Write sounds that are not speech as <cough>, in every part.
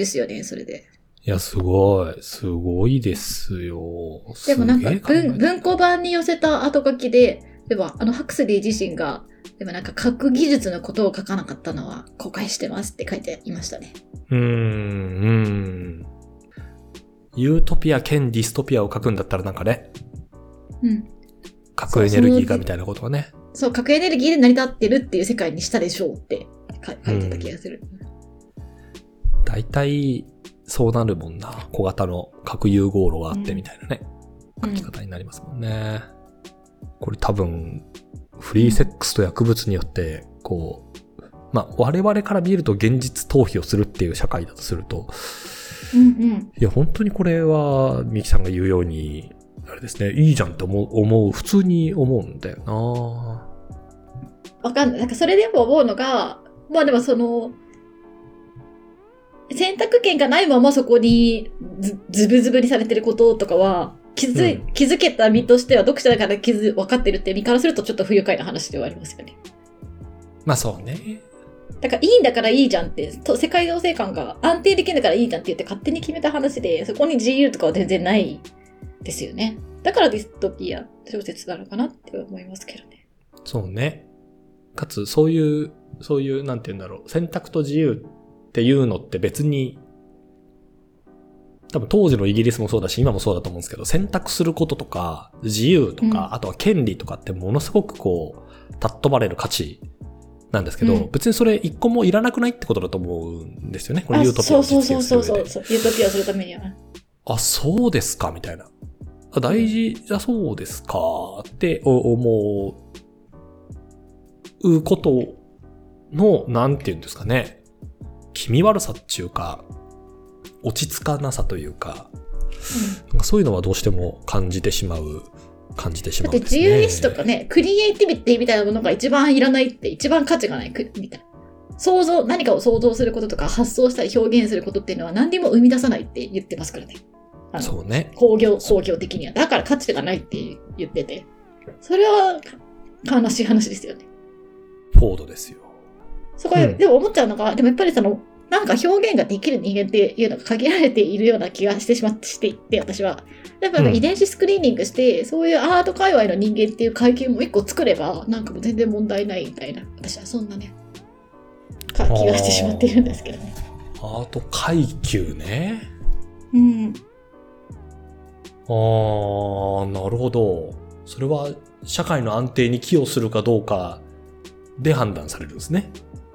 ですよね、それで。いや、すごい。すごいですよ。でもなんか文、文庫版に寄せた後書きで、でもあの、ハクスリー自身が、でもなんか核技術のことを書かなかったのは後悔してますって書いていましたね。うーん、うん。ユートピア兼ディストピアを書くんだったらなんかね、うん。核エネルギーがみたいなことがね。そう、核エネルギーで成り立ってるっていう世界にしたでしょうってか書いてた気がする。大体、そうなるもんな。小型の核融合炉があってみたいなね、うん書き方になりますもんね。これ多分、フリーセックスと薬物によって、こう、まあ、我々から見ると現実逃避をするっていう社会だとすると、うんうん。いや、本当にこれは、ミキさんが言うように、あれですね、いいじゃんって思う、思う、普通に思うんだよなわかんない。なんかそれでも思うのが、まあでもその、選択権がないままそこにズズブズブにされてることとかは、気づ気づけた身としては、読者だから気づ、分かってるって身からするとちょっと不愉快な話ではありますよね。まあそうね。だからいいんだからいいじゃんって、と世界情勢感が安定できるんだからいいじゃんって言って勝手に決めた話で、そこに自由とかは全然ないですよね。だからディストピア小説なのかなって思いますけどね。そうね。かつ、そういう、そういう、なんて言うんだろう、選択と自由っていうのって別に、多分当時のイギリスもそうだし、今もそうだと思うんですけど、選択することとか、自由とか、うんあとは権利とかってものすごくこう、尊ばれる価値なんですけど、うん別にそれ一個もいらなくないってことだと思うんですよね。これあユートピアをそうそう実そうそう。そうそう。ユートピアをするためには。あ、そうですか、みたいな。あ大事だそうですか、って思うことの、なんて言うんですかね。気味悪さっていうか、落ち着かなさというか、なんかそういうのはどうしても感じてしまう、感じてしだってまうんですね。自由意志とかね、クリエイティビティみたいなものが一番いらないって、一番価値がないくみたいな。想像、何かを想像することとか発想したり表現することっていうのは何にも生み出さないって言ってますからね。そうね。工業、工業的には。だから価値がないって言ってて。それは悲しい話ですよね。フォードですよ。そこで、うんでも思っちゃうのが、でもやっぱりその、なんか表現ができる人間っていうのが限られているような気がしてしまってしていって、私は。やっぱうん遺伝子スクリーニングして、そういうアート界隈の人間っていう階級も一個作れば、なんかもう全然問題ないみたいな。私はそんなね、か気がしてしまっているんですけどね。アート階級ね。うん。あー、なるほど。それは社会の安定に寄与するかどうかで判断されるんですね。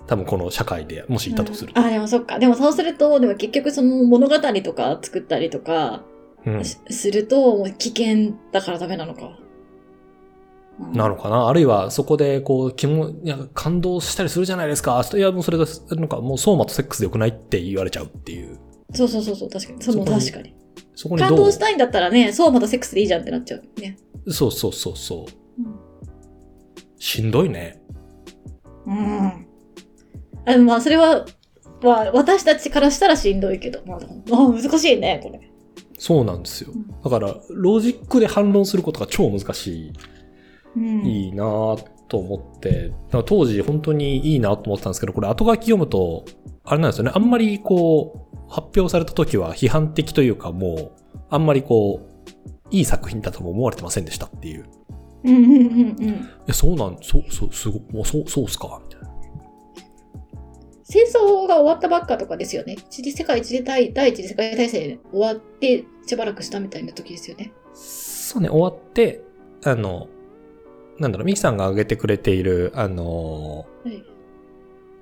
多分この社会でもしいたとすると。あ、でもそっか。でもそうすると、でも結局その物語とか作ったりとかうんしすると、もう危険だからダメなのか。うんなのかな？あるいはそこでこう、気も、いや、感動したりするじゃないですか。いや、もうそれが、なんかもう相馬とセックスでよくないって言われちゃうっていう。そうそうそうそう、確かに。その確かに。そこに感動したいんだったらね、そうまたセックスでいいじゃんってなっちゃうね。そうそうそうそう。うん。しんどいね。うん。あまあ、それは、まあ、私たちからしたらしんどいけど、まあ、あ難しいね、これ。そうなんですようん。だから、ロジックで反論することが超難しい。うん。いいなぁと思って、当時本当にいいなと思ってたんですけど、これ後書き読むと、あれなんですよね、あんまりこう、発表された時は批判的というかもう、あんまりこう、いい作品だとも思われてませんでしたっていう。うんうんうんうん。え、そうなん、そう、そう、すご、もうそう、そうっすか。戦争が終わったばっかとかですよね。一次世界一次大第一次世界大戦終わってしばらくしたみたいな時ですよね。そうね、終わって、あの、なんだろう、ミキさんが挙げてくれている、あの、はい。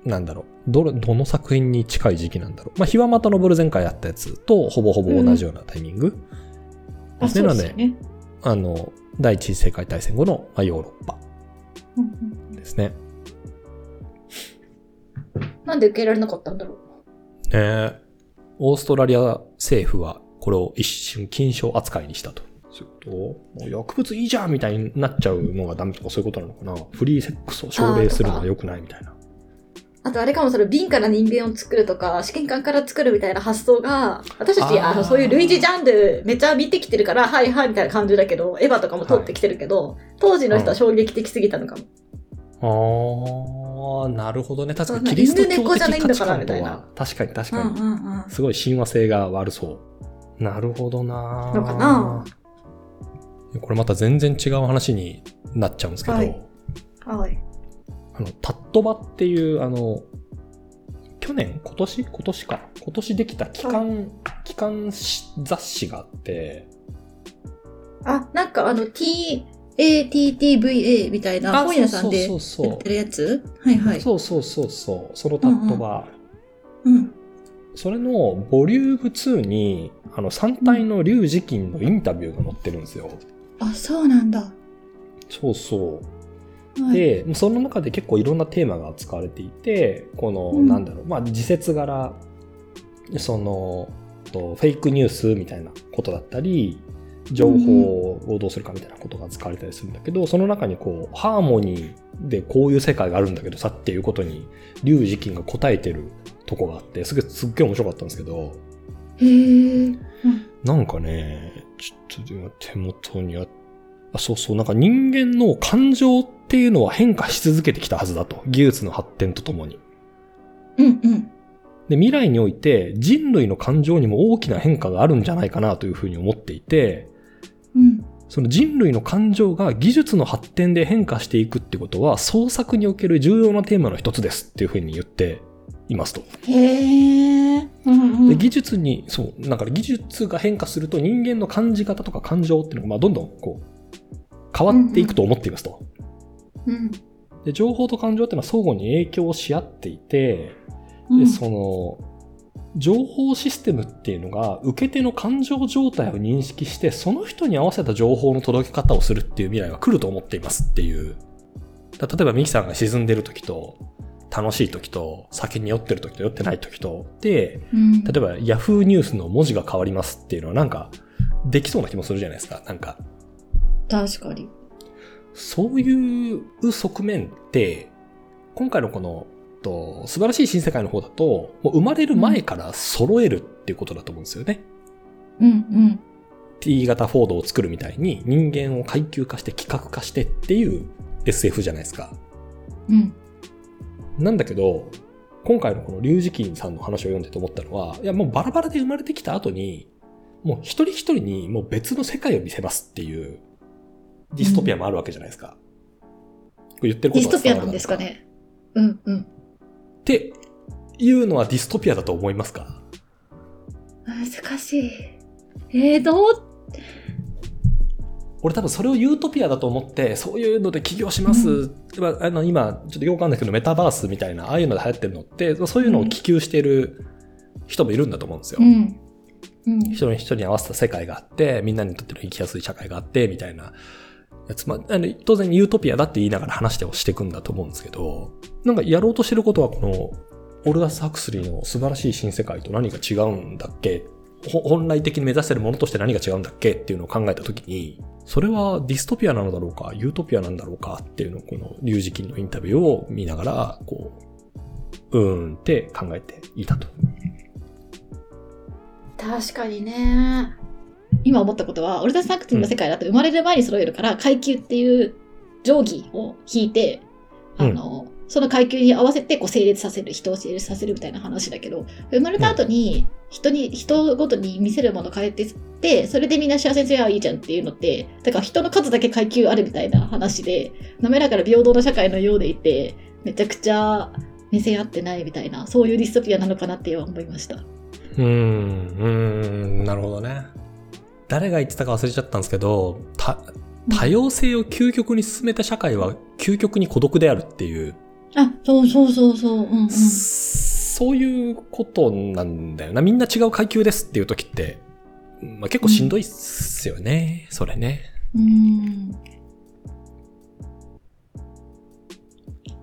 なんだろう、どれ、どの作品に近い時期なんだろう。まあ、日はまた登る前回やったやつと、ほぼほぼ同じようなタイミング。あ、ですねそうでね。あの、第一次世界大戦後の、まあ、ヨーロッパうんうんですね。なんで受け入れられなかったんだろう。ねえオーストラリア政府はこれを一瞬禁書扱いにしたと。そういうこともう薬物いいじゃんみたいになっちゃうのがダメとかそういうことなのかなフリーセックスを奨励するのは良くないみたいな。あとあれかもそれ瓶から人間を作るとか試験管から作るみたいな発想が私たちあのそういう類似ジャンルめっちゃ見てきてるからはいはいみたいな感じだけどエヴァとかも通ってきてるけど、当時の人は衝撃的すぎたのかも。ああ、なるほどね。確かにキリスト犬教的価値観とは、確かに確かに、うんうん。すごい親和性が悪そう。なるほどなのかな。これまた全然違う話になっちゃうんですけど、はい。はい。あの、タットバっていう、あの、去年？今年？今年か。今年できた機関、機関誌雑誌があって、あ、なんかあの T、ATTVA みたいなあ本屋さんでやってるやつ？はいはい。そうそうそうそう、そのタットバ、うん。それのボリューム2に、あの、3体の龍磁金のインタビューが載ってるんですよ。あ、そうなんだ。そうそう。はい、で、その中で結構いろんなテーマが扱われていて、この、うんなんだろう、まあ、時節柄、その、とフェイクニュースみたいなことだったり、情報をどうするかみたいなことが使われたりするんだけど、その中にこう、ハーモニーでこういう世界があるんだけどさっていうことに、龍磁金が答えてるとこがあって、すげえ、すっげえ面白かったんですけど、へー。なんかね、ちょっと今手元にああ、そうそう、なんか人間の感情っていうのは変化し続けてきたはずだと。技術の発展とともに。うんうん。で、未来において人類の感情にも大きな変化があるんじゃないかなというふうに思っていて、うん。その人類の感情が技術の発展で変化していくってことは創作における重要なテーマの一つですっていうふうに言っていますと。へー。うんうん。で技術に、そう、だから技術が変化すると人間の感じ方とか感情っていうのが、まあ、どんどんこう、変わっていくと思っていますと。うん。で、情報と感情っていうのは相互に影響し合っていて、うんで、その、情報システムっていうのが、受け手の感情状態を認識して、その人に合わせた情報の届け方をするっていう未来が来ると思っていますっていう。だ例えばミキさんが沈んでる時と、楽しい時と、酒に酔ってる時と酔ってない時と、で、うん、例えば Yahoo ニュースの文字が変わりますっていうのはなんか、できそうな気もするじゃないですか。なんか、確かに。そういう側面って、今回のこの、と素晴らしい新世界の方だと、もう生まれる前から揃えるっていうことだと思うんですよね。うんうん。T 型フォードを作るみたいに人間を階級化して企画化してっていう SF じゃないですか。うん。なんだけど、今回のこの龍磁金さんの話を読んでて思ったのは、いやもうバラバラで生まれてきた後に、もう一人一人にもう別の世界を見せますっていうディストピアもあるわけじゃないですか。これ言ってることディストピアなんですかね。うんうん。っていうのはディストピアだと思いますか？難しい。えー、どう？俺多分それをユートピアだと思って、そういうので起業します。うまああの今、ちょっとよくわかんないけど、メタバースみたいな、ああいうので流行ってるのって、そういうのを希求している人もいるんだと思うんですよ。うん。うん。一人一人に合わせた世界があって、みんなにとっての生きやすい社会があって、みたいなやつ。まあ、あの当然ユートピアだって言いながら話してをしていくんだと思うんですけど、なんかやろうとしてることはこの、オルダス・ハクスリーの素晴らしい新世界と何が違うんだっけ？本来的に目指してるものとして何が違うんだっけっていうのを考えたときに、それはディストピアなのだろうか、ユートピアなんだろうかっていうのをこのリュウジキンのインタビューを見ながら、こう、うーんって考えていたと。確かにね。今思ったことは、俺たちサクティの世界だと生まれる前に揃えるから、階級っていう定規を引いて、あの、その階級に合わせてこう成立させる、人を成立させるみたいな話だけど、生まれた後に人に、人ごとに見せるもの変えてって、それでみんな幸せにすればいいじゃんっていうのって、だから人の数だけ階級あるみたいな話で、滑らかな平等な社会のようでいて、めちゃくちゃ目線合ってないみたいな、そういうディストピアなのかなって思いました。うーん、うーん、なるほどね。誰が言ってたか忘れちゃったんですけど、た多様性を究極に進めた社会は究極に孤独であるっていう、あ、そうそうそうそう。うんうん。そういうことなんだよな。みんな違う階級ですっていう時って、まあ、結構しんどいっすよね。それね。うん。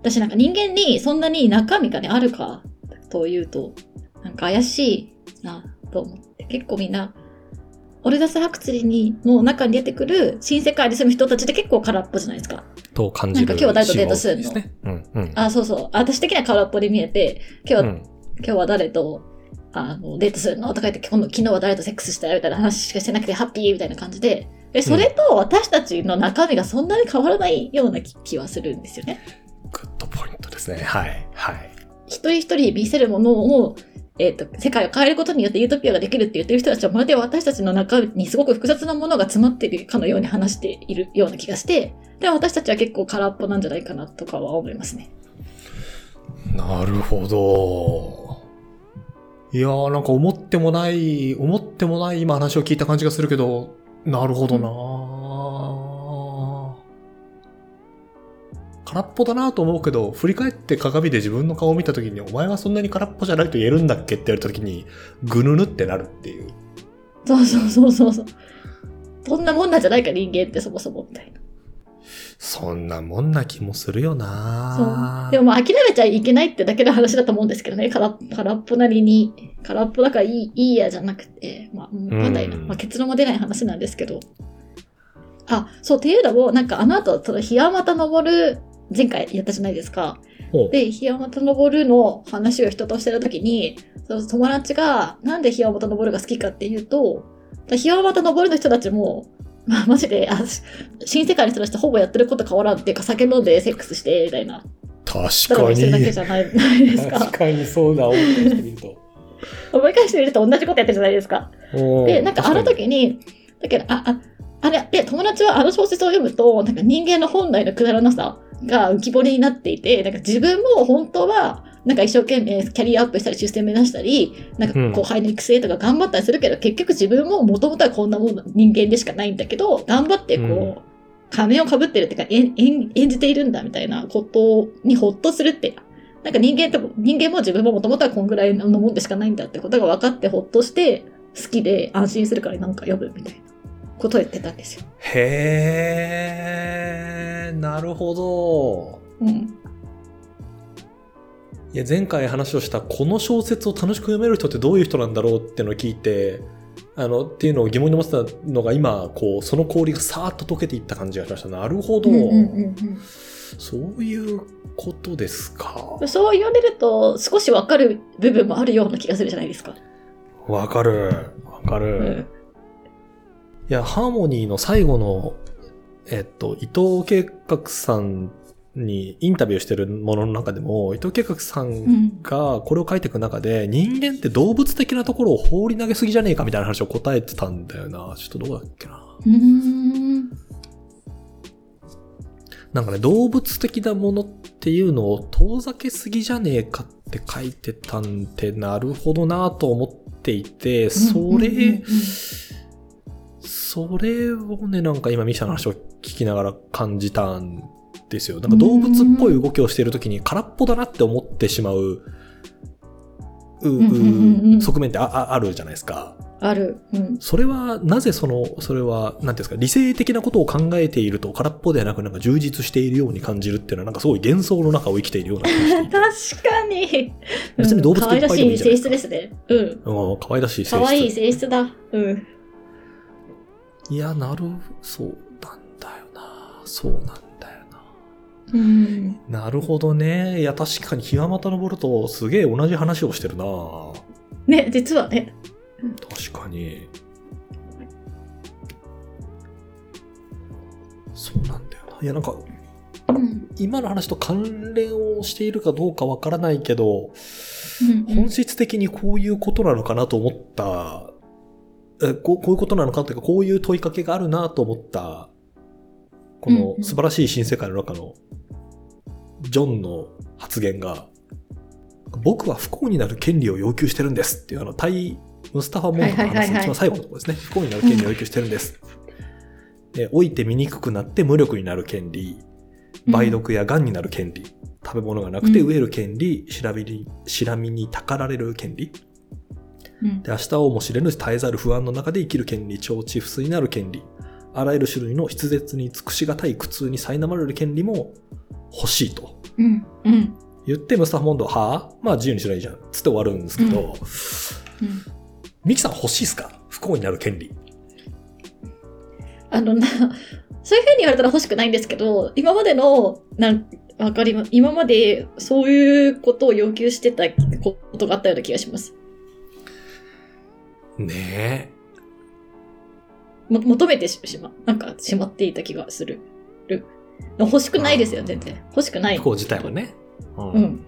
私なんか人間にそんなに中身がね、あるかというと、なんか怪しいなと思って、結構みんな、オルダス・ハクツリにの中に出てくる新世界に住む人たちって結構空っぽじゃないですか。と感じるなんか今日は誰とデートするの？ね。うん、うん。あ、そうそう。私的には空っぽで見えて、今日は、うん、今日は誰とあのデートするの？とか言って、今度昨日は誰とセックスしたよみたいな話しかしてなくて、ハッピーみたいな感じで、えそれと私たちの中身がそんなに変わらないような気気はするんですよね。グッ d point ですね。はい。はい。一人一人見せるものを、えっ、と、世界を変えることによってユートピアができるって言ってる人たちは、まるで私たちの中にすごく複雑なものが詰まっているかのように話しているような気がして、で、私たちは結構空っぽなんじゃないかなとかは思いますね。なるほど。いやーなんか思ってもない、思ってもない今話を聞いた感じがするけど、なるほどなー空っぽだなと思うけど、振り返って鏡で自分の顔を見た時に、お前はそんなに空っぽじゃないと言えるんだっけって言われた時に、ぐぬぬってなるっていう。そうそうそうそうそう。そんなもんなんじゃないか人間ってそもそもみたいな。そんなもんな気もするよなそう。でもまあ諦めちゃいけないってだけの話だと思うんですけどね。空っ空っぽなりに、空っぽだからいい、いいやじゃなくて、まあ、うんわかんないな。うんまあ結論も出ない話なんですけど。あ、そう、っていうのも、なんかあの後、その、日山田昇る、前回やったじゃないですか。で、檜山田昇の話を人としてるときに、その友達が、なんで檜山田昇が好きかっていうと、檜山田昇の人たちも、まあ、マジで、あ、し新世界の人たちとほぼやってること変わらんっていうか、酒飲んでセックスして、みたいな。確かしてるだけに。じゃないないですか。確かにそうだ、思い返してみると。<laughs> 思い返してみると同じことやってるじゃないですか。で、なんかあの時に、だけど、あ、あ、あれ、で、友達はあの小説を読むと、なんか人間の本来のくだらなさが浮き彫りになっていて、なんか自分も本当は、なんか一生懸命キャリアアップしたり出世目指したり、なんか後輩の育成とか頑張ったりするけど、結局自分ももともとはこんなもん人間でしかないんだけど、頑張ってこう、うん。仮面をかぶってるっていうか演演演じているんだみたいなことにほっとするって、なんか人間と、人間も自分ももともとはこんぐらいのもんでしかないんだってことが分かってほっとして、好きで安心するからなんか読むみたいなことを言ってたんですよ。へー、なるほど。うん。いや、前回話をしたこの小説を楽しく読める人ってどういう人なんだろうっていうのを聞いて、あの、っていうのを疑問に思ってたのが今、こう、その氷がさーっと溶けていった感じがしました。なるほど。うんうんうんそういうことですかう。ん、そう言われると少し分かる部分もあるような気がするじゃないですか。わかる。わかる。うん。いや、ハーモニーの最後の、えっと、伊藤計画さんにインタビューしてるものの中でも、伊藤計画さうんん。がこれを書いていく中で、人間って動物的なところを放り投げすぎじゃねえかみたいな話を答えてたんだよな。ちょっとどうだっけな。なんかね、動物的なものっていうのを遠ざけすぎじゃねえかって書いてたんで、なるほどなと思っていて、そうんうんうんうれん、それをね、なんか今ミキさんの話を聞きながら感じたんですよ。なんか動物っぽい動きをしているときに空っぽだなって思ってしまう、う、んう側面ってあああるじゃないですか。ある。うん。それは、なぜその、それは、なんていうんですか、理性的なことを考えていると空っぽではなく、なんか充実しているように感じるっていうのは、なんかすごい幻想の中を生きているような気がしていて。確かに。別に動物可愛らしい性質いっぱいいいじゃないですかですね。うん。うん、可愛らしい性質。可愛い性質だ。うん。いや、なる、そうなんだよな。そうなんだよな。うん。なるほどね。いや、確かに、日はまた登ると、すげえ同じ話をしてるな。ね、実はね。確かに。そうなんだよな。いや、なんか、うん。今の話と関連をしているかどうかわからないけど、うん本質的にこういうことなのかなと思った、えこうこういうことなのかというか、こういう問いかけがあるなと思った、こうんのうん。素晴らしい新世界の中の、ジョンの発言が、僕は不幸になる権利を要求してるんですっていう、あの、対ムスタファ・モントの話の一番最後のところですね。不幸になる権利を要求してるんです。で老いて醜くなって無力になる権利、梅毒や癌になる権利、食べ物がなくてうん飢える権利、しらみに、しらみにたかられる権利、うんで明日をも知れぬ絶えざる不安の中で生きる権利、腸チフスになる権利、あらゆる種類の筆舌に尽くしがたい苦痛に苛まれる権利も欲しいと。うん。うん。言ってムスタファモンドは、はあまあ自由にしないいじゃん。つって終わるんですけど、うんミキさん欲しいっすか？不幸になる権利。あのな、そういうふうに言われたら欲しくないんですけど、今までの、なん、わかります。今までそういうことを要求してたことがあったような気がします。ねも求めてししま、なんかしまっていた気がする。る欲しくないですよ、全然。欲しくなえ。い。不幸自体はね。ううん。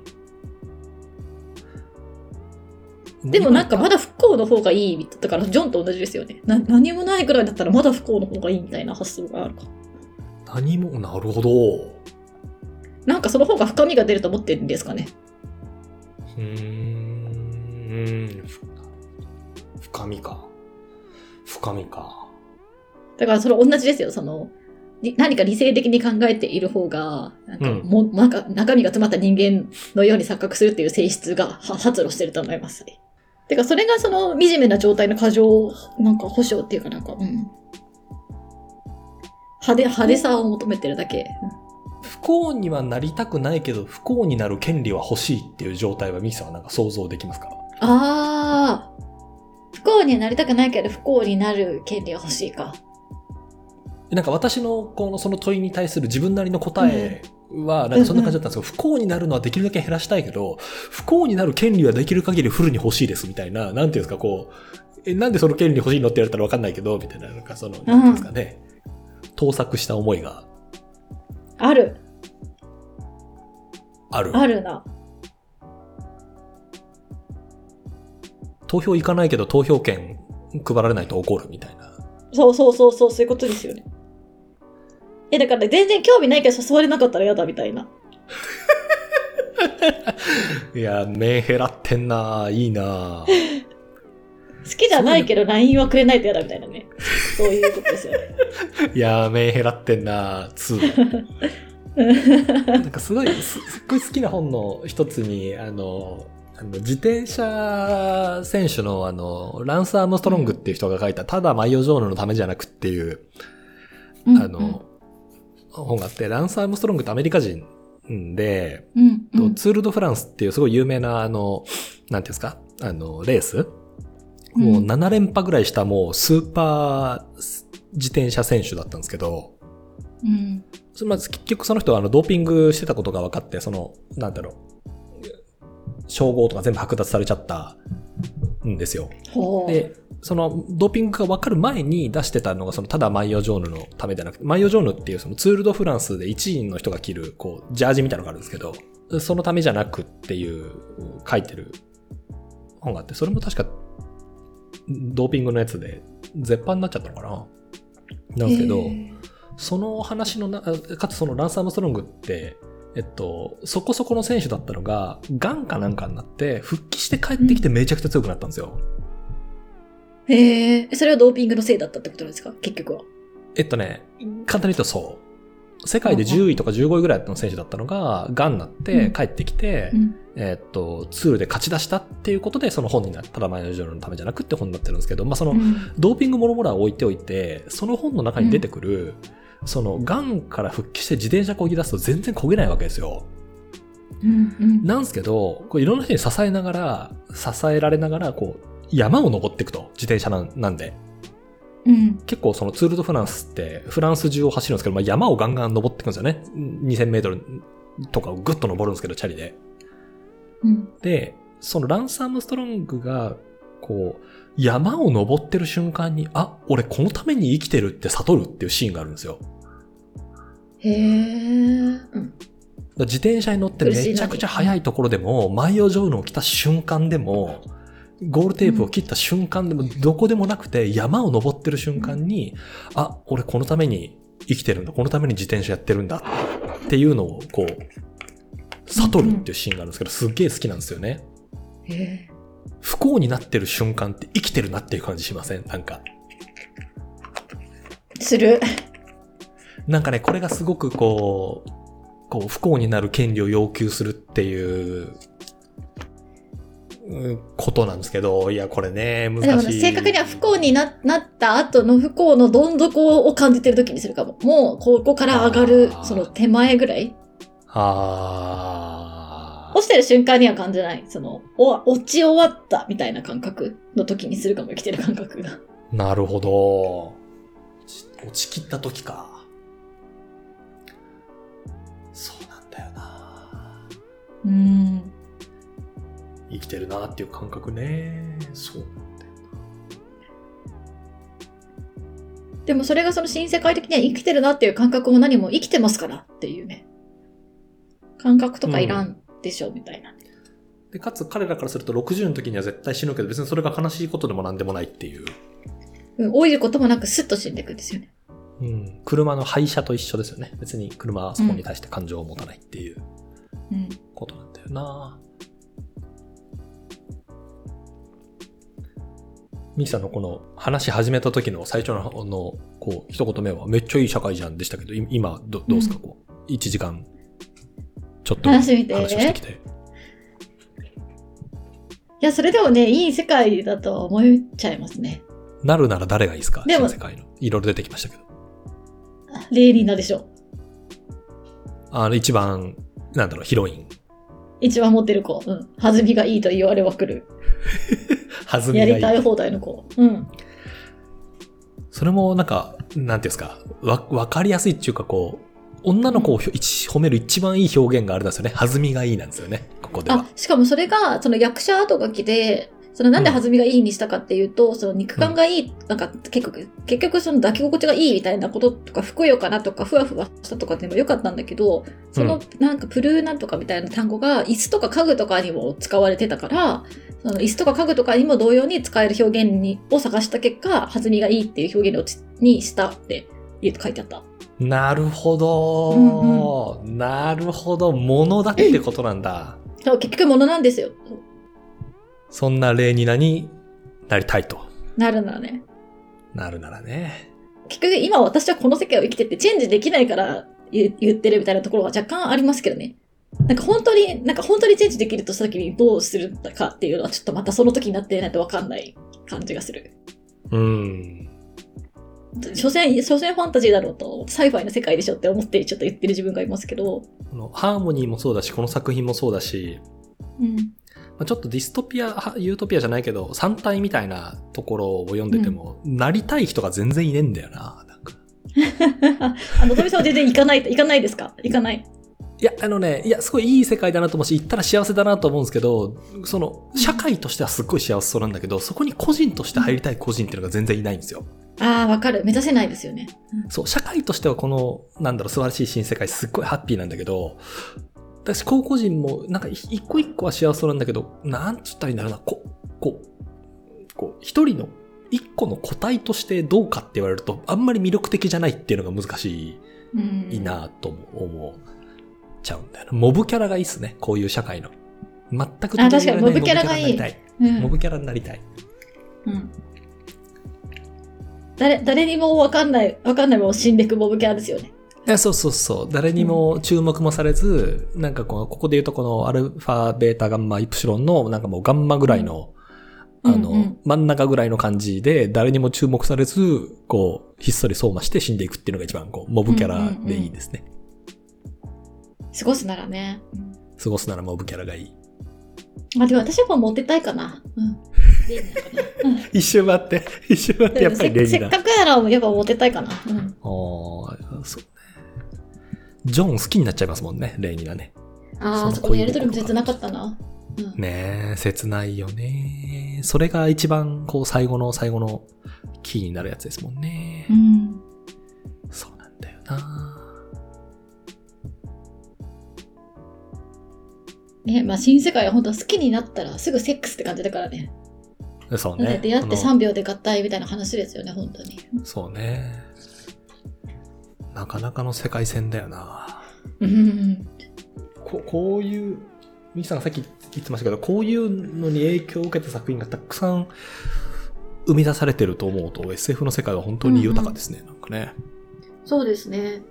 でもなんかまだ不幸の方がいい。だからジョンと同じですよね。な何もないくらいだったらまだ不幸の方がいいみたいな発想があるか。何も、なるほど。なんかその方が深みが出ると思ってるんですかね。うーん。みか。深みか。だからそれ同じですよ。その、り何か理性的に考えている方が、なんかうんも、なんか中身が詰まった人間のように錯覚するっていう性質がは発露してると思います。てか、それがその惨めな状態の過剰、なんか保障っていうかなんか、うん。派手、派手さを求めてるだけ。不幸にはなりたくないけど、不幸になる権利は欲しいっていう状態はミキさんはなんか想像できますか？ああ。不幸にはなりたくないけど不幸になる権利は欲しいか。なんか私のこのその問いに対する自分なりの答えは、なんかそんな感じだったんですけど、不幸になるのはできるだけ減らしたいけど、不幸になる権利はできる限りフルに欲しいですみたいな、なんていうんですか、こう、え、なんでその権利欲しいのって言われたらわかんないけど、みたいな、なんかその、なんていうんですかね、盗作した思いがある。ある。あるな。投票行かないけど投票権配られないと怒るみたいな。そうそうそうそう、そういうことですよね。え、だから全然興味ないけど誘われなかったら嫌だみたいな。<laughs> いや、メンヘラってんな、いいな。<laughs> 好きじゃないけど LINE はくれないと嫌だみたいなね。そういうことですよね。<laughs> いや、メンヘラってんな、2。なんかすごい、すすっごい好きな本の一つに、あの、あの自転車選手のあの、ランス・アームストロングっていう人が書いた、ただマイオジョーヌのためじゃなくっていう、あの、本があって、ランス・アームストロングってアメリカ人で、うん、うん、とツール・ド・フランスっていうすごい有名な、あの、なんていうんですか、あの、レース？もううん7連覇ぐらいしたもうスーパー自転車選手だったんですけど、うん。そまず結局その人はあのドーピングしてたことが分かって、その、なんだろう、称号とか全部剥奪されちゃったんですよ。で、そのドーピングが分かる前に出してたのが、そのただマイオジョーヌのためじゃなくて、マイオジョーヌっていうそのツール・ド・フランスで1位の人が着る、こう、ジャージみたいなのがあるんですけど、そのためじゃなくっていう書いてる本があって、それも確かドーピングのやつで絶版になっちゃったのかな。なんですけど、その話のな、かつそのランス・アームストロングって、えっと、そこそこの選手だったのが、癌かなんかになって、復帰して帰ってきてめちゃくちゃ強くなったんですよ。へえ、それはドーピングのせいだったってことですか？結局は。えっとね、簡単に言うとそう。世界で10位とか15位ぐらいの選手だったのが、癌になって帰ってきて、うん。えっと、ツールで勝ち出したっていうことで、その本になった、ただマイナージョのためじゃなくって本になってるんですけど、まあその、うんドーピングもろもろは置いておいて、その本の中に出てくる、その、癌から復帰して自転車こぎ出すと全然こげないわけですよ。うんうんなんですけど、こういろんな人に支えながら、支えられながら、こう、山を登っていくと、自転車なんなんで。うん。結構そのツール・ド・フランスって、フランス中を走るんですけど、まあ、山をガンガン登っていくんですよね。2000メートルとかをぐっと登るんですけど、チャリで。うん。で、そのランス・アームストロングが、こう、山を登ってる瞬間に、あ、俺このために生きてるって悟るっていうシーンがあるんですよ。へえ。自転車に乗ってめちゃくちゃ速いところでも、マイオジョーヌを着た瞬間でも、ゴールテープを切った瞬間でも、どこでもなくて、山を登ってる瞬間に、あ、俺このために生きてるんだ、このために自転車やってるんだっていうのを、こう、悟るっていうシーンがあるんですけど、すっげえ好きなんですよね。へえ。不幸になってる瞬間って生きてるなっていう感じしません？なんか。する。なんかね、これがすごくこう、こう、不幸になる権利を要求するっていう、うんことなんですけど、いや、これね、難しい。正確には不幸にななった後の不幸のどん底を感じてる時にするかも。もうここから上がるその手前ぐらいあ落ちてる瞬間には感じない。その、お落ち終わったみたいな感覚の時にするかも、生きてる感覚が。ー、なるほど。落ちきった時か。うん。生きてるなっていう感覚ね。そう。でもそれがその新世界的には生きてるなっていう感覚も何も生きてますからっていうね。感覚とかいらんっでしょみたいな。で、かつ彼らからすると60の時には絶対死ぬけど、別にそれが悲しいことでもなんでもないっていう。うん老いることもなくスッと死んでいくんですよね。うん。車の廃車と一緒ですよね。別に車はそこに対して感情を持たないっていううん。ことなんだよな。ミキさんのこの話し始めた時の最初の、あの、こう、一言目はめっちゃいい社会じゃんでしたけど、い今、どどうですか、うんこう、1時間、ちょっと話をしてきて。いや、それでもね、いい世界だとは思っちゃいますね。なるなら誰がいいですか？でも新世界の。いろいろ出てきましたけど。レイリーナでしょ。あの、一番、なんだろう、ヒロイン。一番持ってる子。うん。弾みがいいと言われまくる。<laughs> 弾みがいい。やりたい放題の子。うん。それもなんか、なんていうんですか、わ、わかりやすいっていうかこう、女の子を褒める一番いい表現があれなんですよね。弾みがいいなんですよね。ここであは。、しかもそれが、その役者後書きで、そのなんで弾みがいいにしたかっていうと、その肉感がいい、なんか結局、結局その抱き心地がいいみたいなこととか、ふくよかなとか、ふわふわしたとかでもよかったんだけど、そのなんかプルーなんとかみたいな単語が椅子とか家具とかにも使われてたから、その椅子とか家具とかにも同様に使える表現にを探した結果、弾みがいいっていう表現にしたって書いてあった。なるほど、なるほど。ものだってことなんだ。そう結局ものなんですよ。そんなレーニナになりたいと。なるならね。なるならね。結局今私はこの世界を生きててチェンジできないから言言ってるみたいなところは若干ありますけどね。なんか本当に、なんか本当にチェンジできるとした時にどうするかっていうのはちょっとまたその時になってないとわかんない感じがする。うん。所詮、所詮ファンタジーだろうと、 sci-fi の世界でしょって思ってちょっと言ってる自分がいますけど。ハーモニーもそうだし、この作品もそうだし、うん。まあ、ちょっとディストピア、はユートピアじゃないけど、三体みたいなところを読んでても、なりたい人が全然いねえんだよな。なんか <laughs> あの、富さんは全然行かない、行かないですか？行かない？いや、あのね、いや、すごいいい世界だなと思うし、行ったら幸せだなと思うんですけど、その、社会としてはすっごい幸せそうなんだけど、そこに個人として入りたい個人っていうのが全然いないんですよ。ああ、わかる。目指せないですよね。そう、社会としてはこの、なんだろう、素晴らしい新世界すっごいハッピーなんだけど、私、高校人も、なんかい一個一個は幸せそうなんだけど、なんつったらいいんだろうな、こう、こう、こう、一人の、一個の個体としてどうかって言われると、あんまり魅力的じゃないっていうのが難しうん。いなとも思っちゃうんだよな。モブキャラがいいっすね、こういう社会の。全くあ確かにモブキャラがいいモブキャラになりたい。うんモブキャラになりたい。うん。誰、誰にもわかんない、わかんないもん死んでくモブキャラですよね。そうそうそう。誰にも注目もされず、なんかこの、ここで言うとこのアルファ、ベータ、ガンマ、イプシロンの、なんかもうガンマぐらいの、あの、うんうん真ん中ぐらいの感じで、誰にも注目されず、こう、ひっそり相馬して死んでいくっていうのが一番、こう、モブキャラでいいですね。過ごすならね。過ごすならモブキャラがいい。あ、でも私やっぱモテたいかな。うん。<laughs> レイニーかな。うん一周待って、一周待って、やっぱりレジだせせっ。かくならやっぱモテたいかな。うん。おーそうね。ジョン好きになっちゃいますもんね、レイニーがね。ああ、そこのやりとりも切なかったな。うん。ねえ、切ないよね。それが一番、こう、最後の最後のキーになるやつですもんね。うん。そうなんだよな。ね、まあ新世界は本当好きになったらすぐセックスって感じだからね。そうね。出会ってその3秒で合体みたいな話ですよね、本当に。そうね。なかなかの世界線だよな。うん。ここういう、ミキさんがさっき言ってましたけど、こういうのに影響を受けた作品がたくさん生み出されてると思うと、SF の世界は本当に豊かですね、なんかね。そうですね。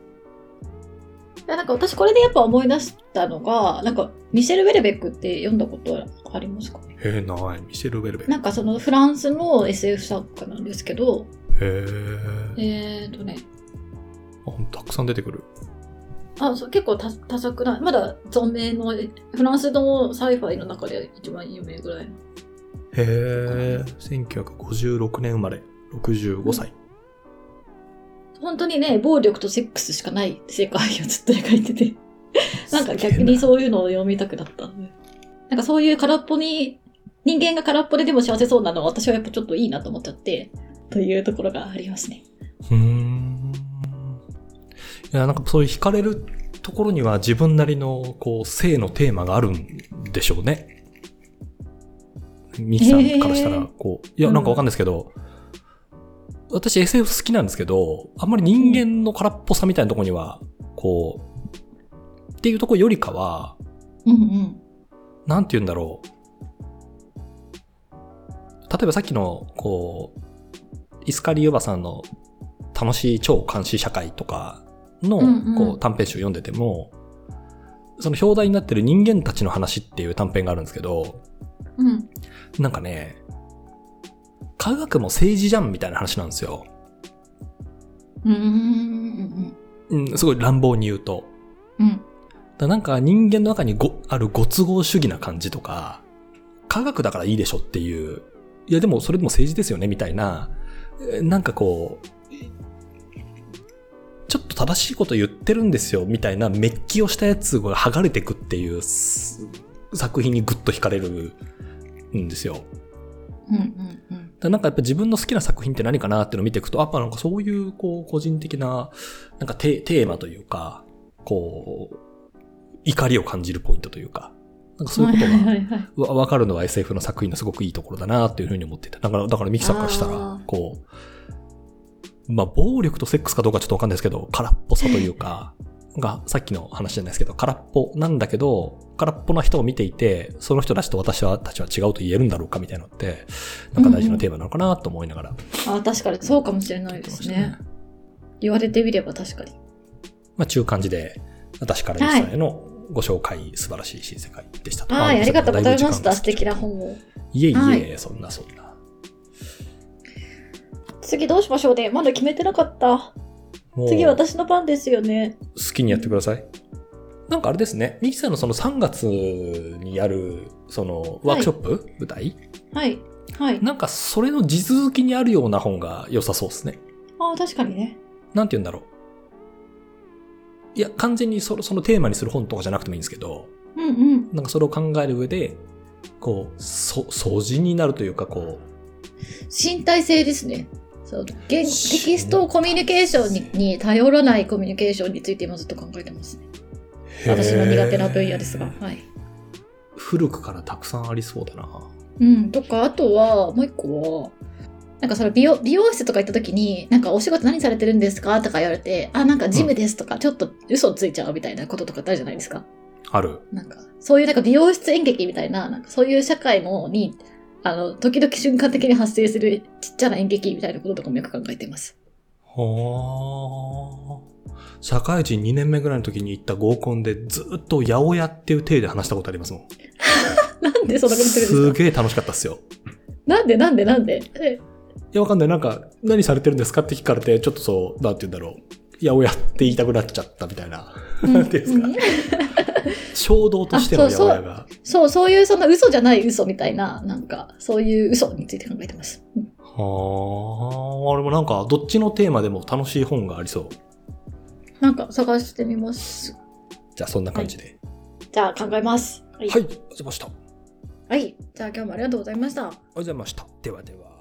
いや、なんか私これでやっぱ思い出したのが、なんかミシェル・ウェルベックって読んだことありますか？へえ、ない。ミシェル・ウェルベック。なんかそのフランスの SF 作家なんですけど、へえ。えーとね、あたくさん出てくる。あそう結構多多作な、まだ存命のフランスの sci-fi の中で一番有名ぐらい。へえ。1956年生まれ。65歳。本当にね、暴力とセックスしかない世界をずっと描いてて、なんか逆にそういうのを読みたくなった。なんかそういう空っぽに、人間が空っぽででも幸せそうなのは私はやっぱちょっといいなと思っちゃって、というところがありますね。うーん。いや、なんかそういう惹かれるところには自分なりの、こう、性のテーマがあるんでしょうね。ミキさんからしたら、こう、いや、なんかわかんないですけど、私 SF 好きなんですけど、あんまり人間の空っぽさみたいなところには、こう、っていうところよりかは、うんうん。なんて言うんだろう。例えばさっきの、こう、イスカリユバさんの楽しい超監視社会とかの、うんうんこう短編集読んでても、その表題になってる人間たちの話っていう短編があるんですけど、うん。なんかね、科学も政治じゃんみたいな話なんですよ。うんうんうん、すごい乱暴に言うと。うん。だなんか人間の中にごあるご都合主義な感じとか、科学だからいいでしょっていう、いやでもそれでも政治ですよねみたいな、えーなんかこう、ちょっと正しいこと言ってるんですよみたいなメッキをしたやつが剥がれてくっていうす作品にグッと惹かれるんですよ。うんうんうん。なんかやっぱ自分の好きな作品って何かなっていうのを見ていくと、やっぱなんかそういうこう個人的ななんかテテーマというか、こう、怒りを感じるポイントというか、なんかそういうことが。わわかるのは SF の作品のすごくいいところだなっていうふうに思ってた。だから、だからミキさんからしたあらー、こう、まあ暴力とセックスかどうかちょっとわかんないですけど、空っぽさというか、がさっきの話じゃないですけど、空っぽなんだけど、空っぽな人を見ていて、その人たちと私はたちは違うと言えるんだろうかみたいなのって、なんか大事なテーマなのかなと思いながら。あ、確かにそうかもしれないですね。言われてみれば確かに。まあ、中感じで、私からミキさんへのご紹介、素晴らしい新世界でしたと。はい、ありがとうございました。素敵な本を。いえいえ、はいそんなそんな。次どうしましょうね。まだ決めてなかった。次私の番ですよね。好きにやってください。なんかあれですね、ミキさんのその3月にやる、そのワークショップ、舞台？はい。はい。なんかそれの地続きにあるような本が良さそうですね。ああ、確かにね。なんて言うんだろう。いや、完全にそのそのテーマにする本とかじゃなくてもいいんですけど、うんうん。なんかそれを考える上で、こう、そ、掃除になるというか、こ身体性ですね。そうゲテキストコミュニケーションにに頼らないコミュニケーションについて今ずっと考えてますね。う、私の苦手な分野ですが。はい。古くからたくさんありそうだな。うん。とか、あとは、もう一個は、なんかその美容美容室とか行った時に、なんかお仕事何されてるんですかとか言われて、あ、なんかジムですとか、ちょっと嘘ついちゃうみたいなこととかってあるじゃないですか。ある。なんか、そういうなんか美容室演劇みたいな、なんかそういう社会のに、あの、時々瞬間的に発生するちっちゃな演劇みたいなこととかもよく考えています。はあ。社会人2年目ぐらいの時に行った合コンでずっと八百屋っていう体で話したことありますもん。<laughs> なんでそんなことするんですか？すげえ楽しかったっすよ。なんでなんでなんで？えいや、わかんない。なんか、何されてるんですかって聞かれて、ちょっとそう、なんて言うんだろう。八百屋って言いたくなっちゃったみたいな。なんていうんですか？衝動としての八百屋が。そう、そういうその嘘じゃない嘘みたいな、なんか、そういう嘘について考えてます。うんはあ。あれもなんか、どっちのテーマでも楽しい本がありそう。なんか探してみます。じゃあ、そんな感じで。じゃあ考えます。はい。はい、ました。ありはい。じゃあ今日もありがとうございました。がとうございました。ではでは。